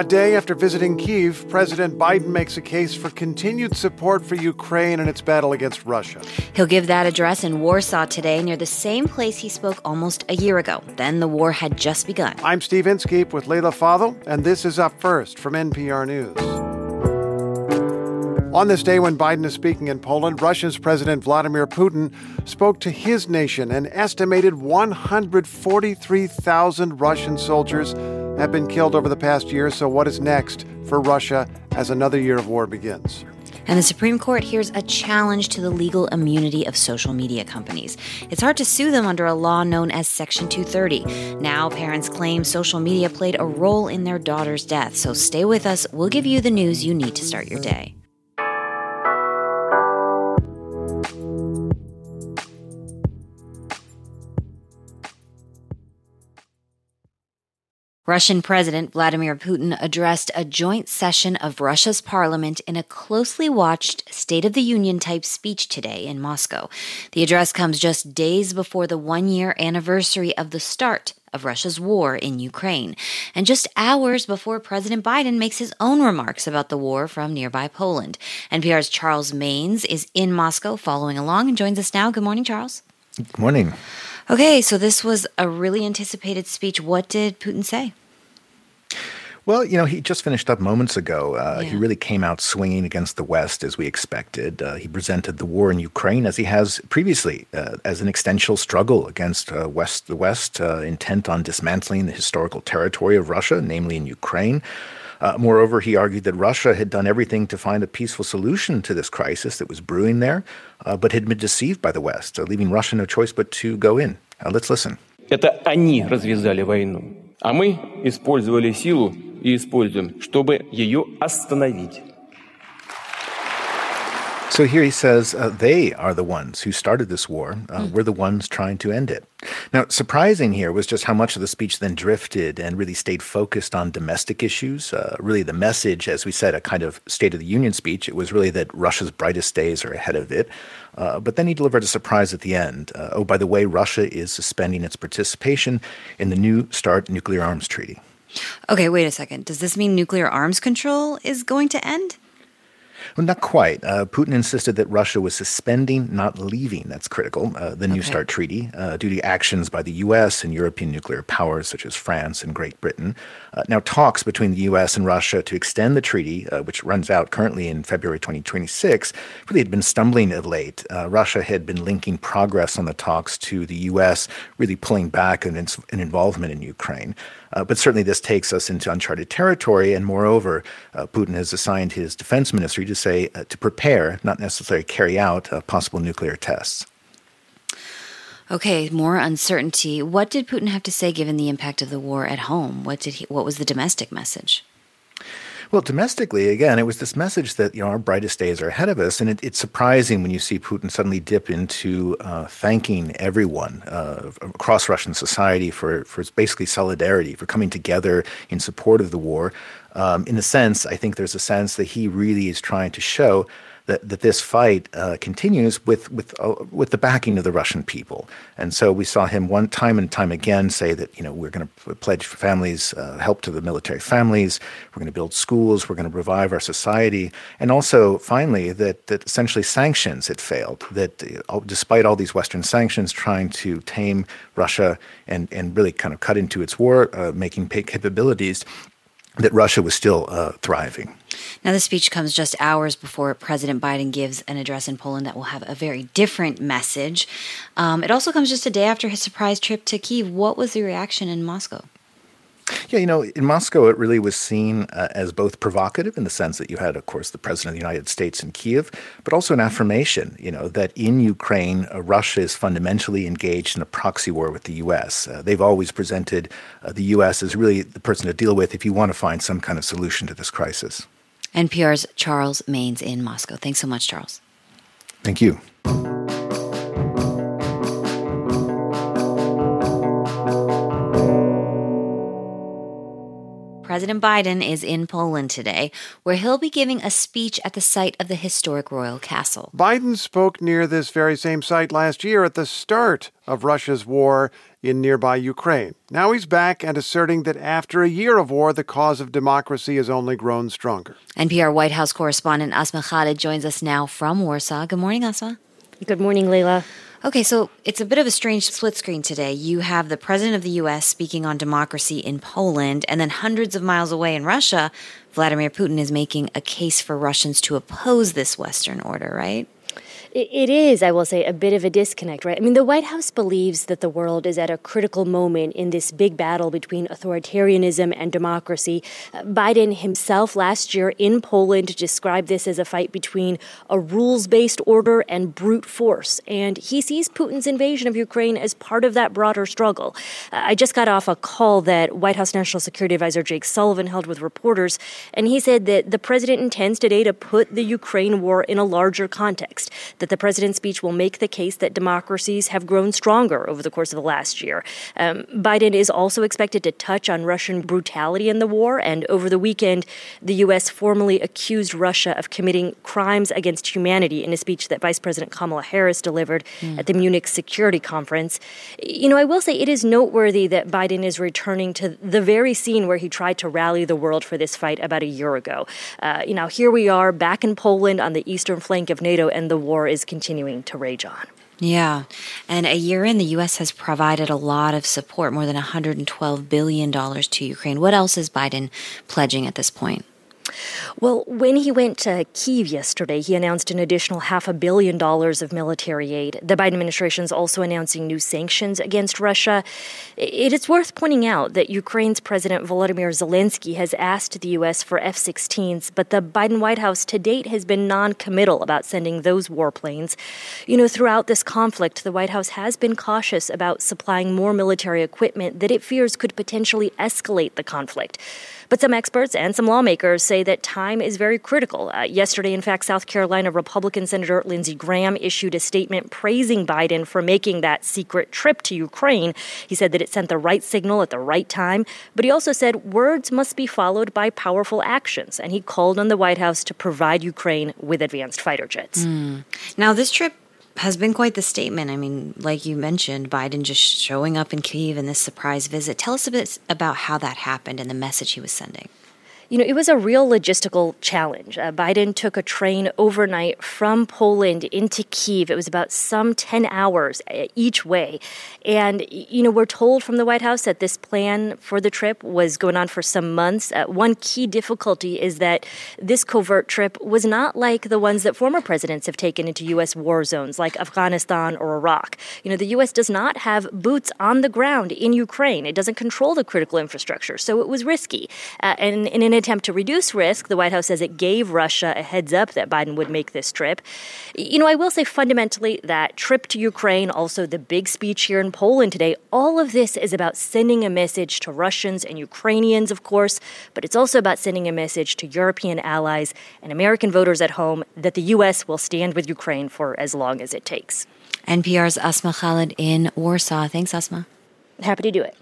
A day after visiting Kiev, President Biden makes a case for continued support for Ukraine in its battle against Russia. He'll give that address in Warsaw today, near the same place he spoke almost a year ago. Then the war had just begun. I'm Steve Inskeep with Leila Fadel, and this is Up First from NPR News. On this day when Biden is speaking in Poland, Russia's President Vladimir Putin spoke to his nation. An estimated 143,000 Russian soldiers have been killed over the past year. So, what is next for Russia as another year of war begins? And the Supreme Court hears a challenge to the legal immunity of social media companies. It's hard to sue them under a law known as Section 230. Now, parents claim social media played a role in their daughter's death. So, stay with us. We'll give you the news you need to start your day. Russian President Vladimir Putin addressed a joint session of Russia's parliament in a closely watched State of the Union type speech today in Moscow. The address comes just days before the one year anniversary of the start of Russia's war in Ukraine, and just hours before President Biden makes his own remarks about the war from nearby Poland. NPR's Charles Maynes is in Moscow following along and joins us now. Good morning, Charles. Good morning. Okay, so this was a really anticipated speech. What did Putin say? Well, you know, he just finished up moments ago. Uh, yeah. He really came out swinging against the West as we expected. Uh, he presented the war in Ukraine as he has previously, uh, as an existential struggle against uh, West, the West, uh, intent on dismantling the historical territory of Russia, namely in Ukraine. Uh, moreover, he argued that Russia had done everything to find a peaceful solution to this crisis that was brewing there, but had been deceived by the West, leaving Russia no choice but to go in. let's listen. Это они развязали войну, а мы использовали силу и используем, чтобы ее остановить. So here he says uh, they are the ones who started this war. Uh, mm. We're the ones trying to end it. Now, surprising here was just how much of the speech then drifted and really stayed focused on domestic issues. Uh, really, the message, as we said, a kind of State of the Union speech, it was really that Russia's brightest days are ahead of it. Uh, but then he delivered a surprise at the end. Uh, oh, by the way, Russia is suspending its participation in the New START nuclear arms treaty. Okay, wait a second. Does this mean nuclear arms control is going to end? Well, not quite. Uh, Putin insisted that Russia was suspending, not leaving. That's critical. Uh, the New START treaty, uh, due to actions by the U.S. and European nuclear powers such as France and Great Britain. Uh, now, talks between the U.S. and Russia to extend the treaty, uh, which runs out currently in February 2026, really had been stumbling of late. Uh, Russia had been linking progress on the talks to the U.S. really pulling back an, an involvement in Ukraine. Uh, but certainly, this takes us into uncharted territory. And moreover, uh, Putin has assigned his defense ministry to say uh, to prepare, not necessarily carry out, uh, possible nuclear tests. Okay, more uncertainty. What did Putin have to say given the impact of the war at home? What did he, what was the domestic message? Well, domestically, again, it was this message that you know our brightest days are ahead of us, and it, it's surprising when you see Putin suddenly dip into uh, thanking everyone uh, across Russian society for for basically solidarity, for coming together in support of the war. Um, in a sense, I think there's a sense that he really is trying to show that, that this fight uh, continues with with uh, with the backing of the Russian people. And so we saw him one time and time again say that you know we're going to pledge families uh, help to the military families. We're going to build schools. We're going to revive our society. And also finally that that essentially sanctions had failed. That uh, despite all these Western sanctions trying to tame Russia and and really kind of cut into its war uh, making capabilities, that Russia was still uh, thriving. Now, the speech comes just hours before President Biden gives an address in Poland that will have a very different message. Um, it also comes just a day after his surprise trip to Kiev. What was the reaction in Moscow? Yeah, you know, in Moscow, it really was seen uh, as both provocative in the sense that you had, of course, the president of the United States in Kiev, but also an affirmation, you know, that in Ukraine, uh, Russia is fundamentally engaged in a proxy war with the U.S. Uh, they've always presented uh, the U.S. as really the person to deal with if you want to find some kind of solution to this crisis. NPR's Charles Maynes in Moscow. Thanks so much, Charles. Thank you. President Biden is in Poland today, where he'll be giving a speech at the site of the historic royal castle. Biden spoke near this very same site last year at the start of Russia's war in nearby Ukraine. Now he's back and asserting that after a year of war, the cause of democracy has only grown stronger. NPR White House correspondent Asma Khalid joins us now from Warsaw. Good morning, Asma. Good morning, Leila. Okay, so it's a bit of a strange split screen today. You have the president of the U.S. speaking on democracy in Poland, and then hundreds of miles away in Russia, Vladimir Putin is making a case for Russians to oppose this Western order, right? It is, I will say, a bit of a disconnect, right? I mean, the White House believes that the world is at a critical moment in this big battle between authoritarianism and democracy. Uh, Biden himself last year in Poland described this as a fight between a rules based order and brute force. And he sees Putin's invasion of Ukraine as part of that broader struggle. Uh, I just got off a call that White House National Security Advisor Jake Sullivan held with reporters, and he said that the president intends today to put the Ukraine war in a larger context that the president's speech will make the case that democracies have grown stronger over the course of the last year. Um, Biden is also expected to touch on Russian brutality in the war, and over the weekend, the U.S. formally accused Russia of committing crimes against humanity in a speech that Vice President Kamala Harris delivered mm. at the Munich Security Conference. You know, I will say it is noteworthy that Biden is returning to the very scene where he tried to rally the world for this fight about a year ago. Uh, you know, here we are back in Poland on the eastern flank of NATO, and the war is continuing to rage on. Yeah. And a year in, the U.S. has provided a lot of support, more than $112 billion to Ukraine. What else is Biden pledging at this point? Well, when he went to Kiev yesterday, he announced an additional half a billion dollars of military aid. The Biden administration is also announcing new sanctions against Russia. It is worth pointing out that Ukraine's President Volodymyr Zelensky has asked the U.S. for F 16s, but the Biden White House to date has been non committal about sending those warplanes. You know, throughout this conflict, the White House has been cautious about supplying more military equipment that it fears could potentially escalate the conflict. But some experts and some lawmakers say that time is very critical. Uh, yesterday, in fact, South Carolina Republican Senator Lindsey Graham issued a statement praising Biden for making that secret trip to Ukraine. He said that it sent the right signal at the right time, but he also said words must be followed by powerful actions, and he called on the White House to provide Ukraine with advanced fighter jets. Mm. Now, this trip has been quite the statement. I mean, like you mentioned, Biden just showing up in Kiev in this surprise visit. Tell us a bit about how that happened and the message he was sending. You know, it was a real logistical challenge. Uh, Biden took a train overnight from Poland into Kiev. It was about some 10 hours uh, each way. And, you know, we're told from the White House that this plan for the trip was going on for some months. Uh, one key difficulty is that this covert trip was not like the ones that former presidents have taken into U.S. war zones like Afghanistan or Iraq. You know, the U.S. does not have boots on the ground in Ukraine, it doesn't control the critical infrastructure. So it was risky. Uh, and, and in attempt to reduce risk, the White House says it gave Russia a heads up that Biden would make this trip. You know, I will say fundamentally that trip to Ukraine, also the big speech here in Poland today, all of this is about sending a message to Russians and Ukrainians, of course, but it's also about sending a message to European allies and American voters at home that the U.S. will stand with Ukraine for as long as it takes. NPR's Asma Khalid in Warsaw. Thanks, Asma. Happy to do it.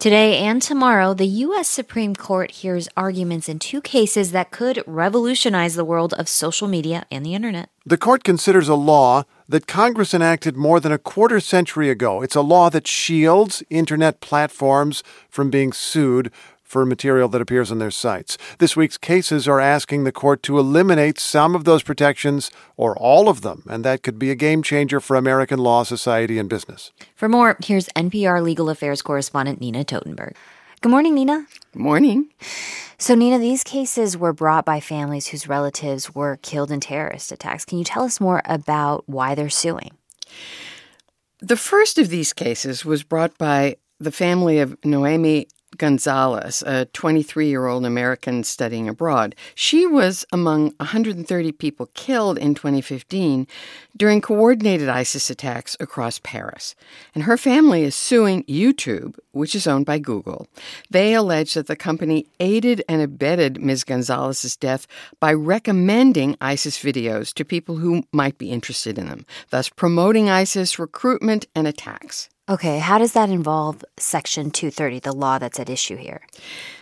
Today and tomorrow, the U.S. Supreme Court hears arguments in two cases that could revolutionize the world of social media and the internet. The court considers a law that Congress enacted more than a quarter century ago. It's a law that shields internet platforms from being sued for material that appears on their sites. This week's cases are asking the court to eliminate some of those protections or all of them, and that could be a game changer for American law, society, and business. For more, here's NPR legal affairs correspondent Nina Totenberg. Good morning, Nina. Good morning. So, Nina, these cases were brought by families whose relatives were killed in terrorist attacks. Can you tell us more about why they're suing? The first of these cases was brought by the family of Nohemi Gonzalez, a 23 year old American studying abroad. She was among 130 people killed in 2015 during coordinated ISIS attacks across Paris. And her family is suing YouTube, which is owned by Google. They allege that the company aided and abetted Ms. Gonzalez's death by recommending ISIS videos to people who might be interested in them, thus promoting ISIS recruitment and attacks. Okay, how does that involve Section 230, the law that's at issue here?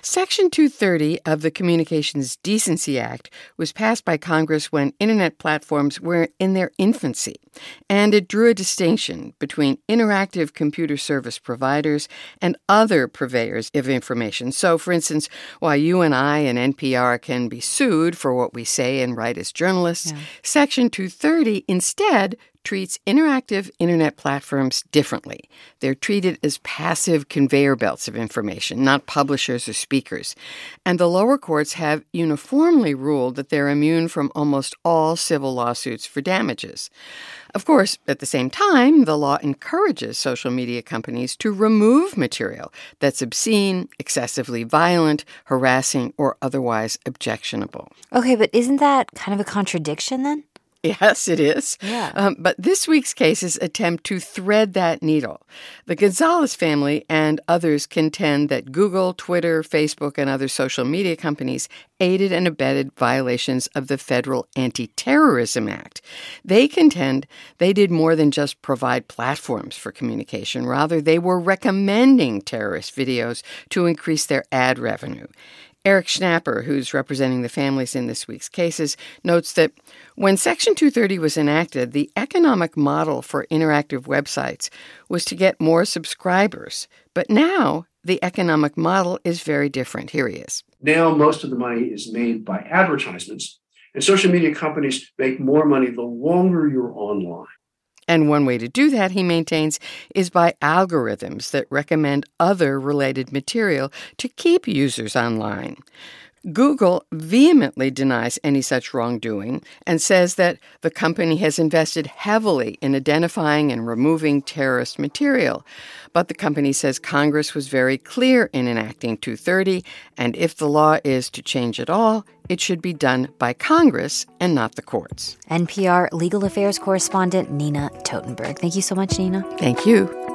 Section 230 of the Communications Decency Act was passed by Congress when internet platforms were in their infancy, and it drew a distinction between interactive computer service providers and other purveyors of information. So, for instance, while you and I and NPR can be sued for what we say and write as journalists, yeah. Section 230 instead treats interactive internet platforms differently. They're treated as passive conveyor belts of information, not publishers or speakers. And the lower courts have uniformly ruled that they're immune from almost all civil lawsuits for damages. Of course, at the same time, the law encourages social media companies to remove material that's obscene, excessively violent, harassing, or otherwise objectionable. Okay, but isn't that kind of a contradiction then? Yes, it is. Yeah. Um, but this week's cases attempt to thread that needle. The Gonzalez family and others contend that Google, Twitter, Facebook, and other social media companies aided and abetted violations of the Federal Anti Terrorism Act. They contend they did more than just provide platforms for communication, rather, they were recommending terrorist videos to increase their ad revenue. Eric Schnapper, who's representing the families in this week's cases, notes that when Section 230 was enacted, the economic model for interactive websites was to get more subscribers. But now the economic model is very different. Here he is. Now, most of the money is made by advertisements, and social media companies make more money the longer you're online. And one way to do that, he maintains, is by algorithms that recommend other related material to keep users online. Google vehemently denies any such wrongdoing and says that the company has invested heavily in identifying and removing terrorist material. But the company says Congress was very clear in enacting 230, and if the law is to change at all, it should be done by Congress and not the courts. NPR legal affairs correspondent Nina Totenberg. Thank you so much, Nina. Thank you.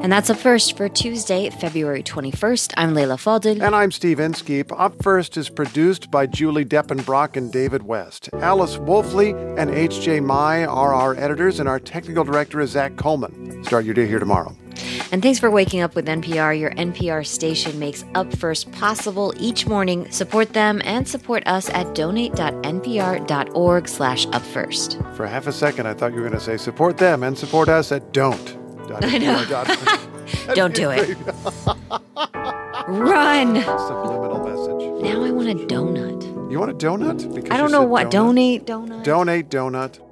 And that's up first for Tuesday, February 21st. I'm Leila Fadel. And I'm Steve Inskeep. Up First is produced by Julie Depenbrock and David West. Alice Woelfle and H.J. Mai are our editors, and our technical director is Zach Coleman. Start your day here tomorrow. And thanks for waking up with NPR. Your NPR station makes Up First possible each morning. Support them and support us at donate.npr.org slash upfirst. For half a second, I thought you were going to say support them and support us at don't. I know. Oh don't do it. Run. Subliminal message. Now I want a donut. You want a donut? Because I don't know what. Donut. Donate donut. Donate donut.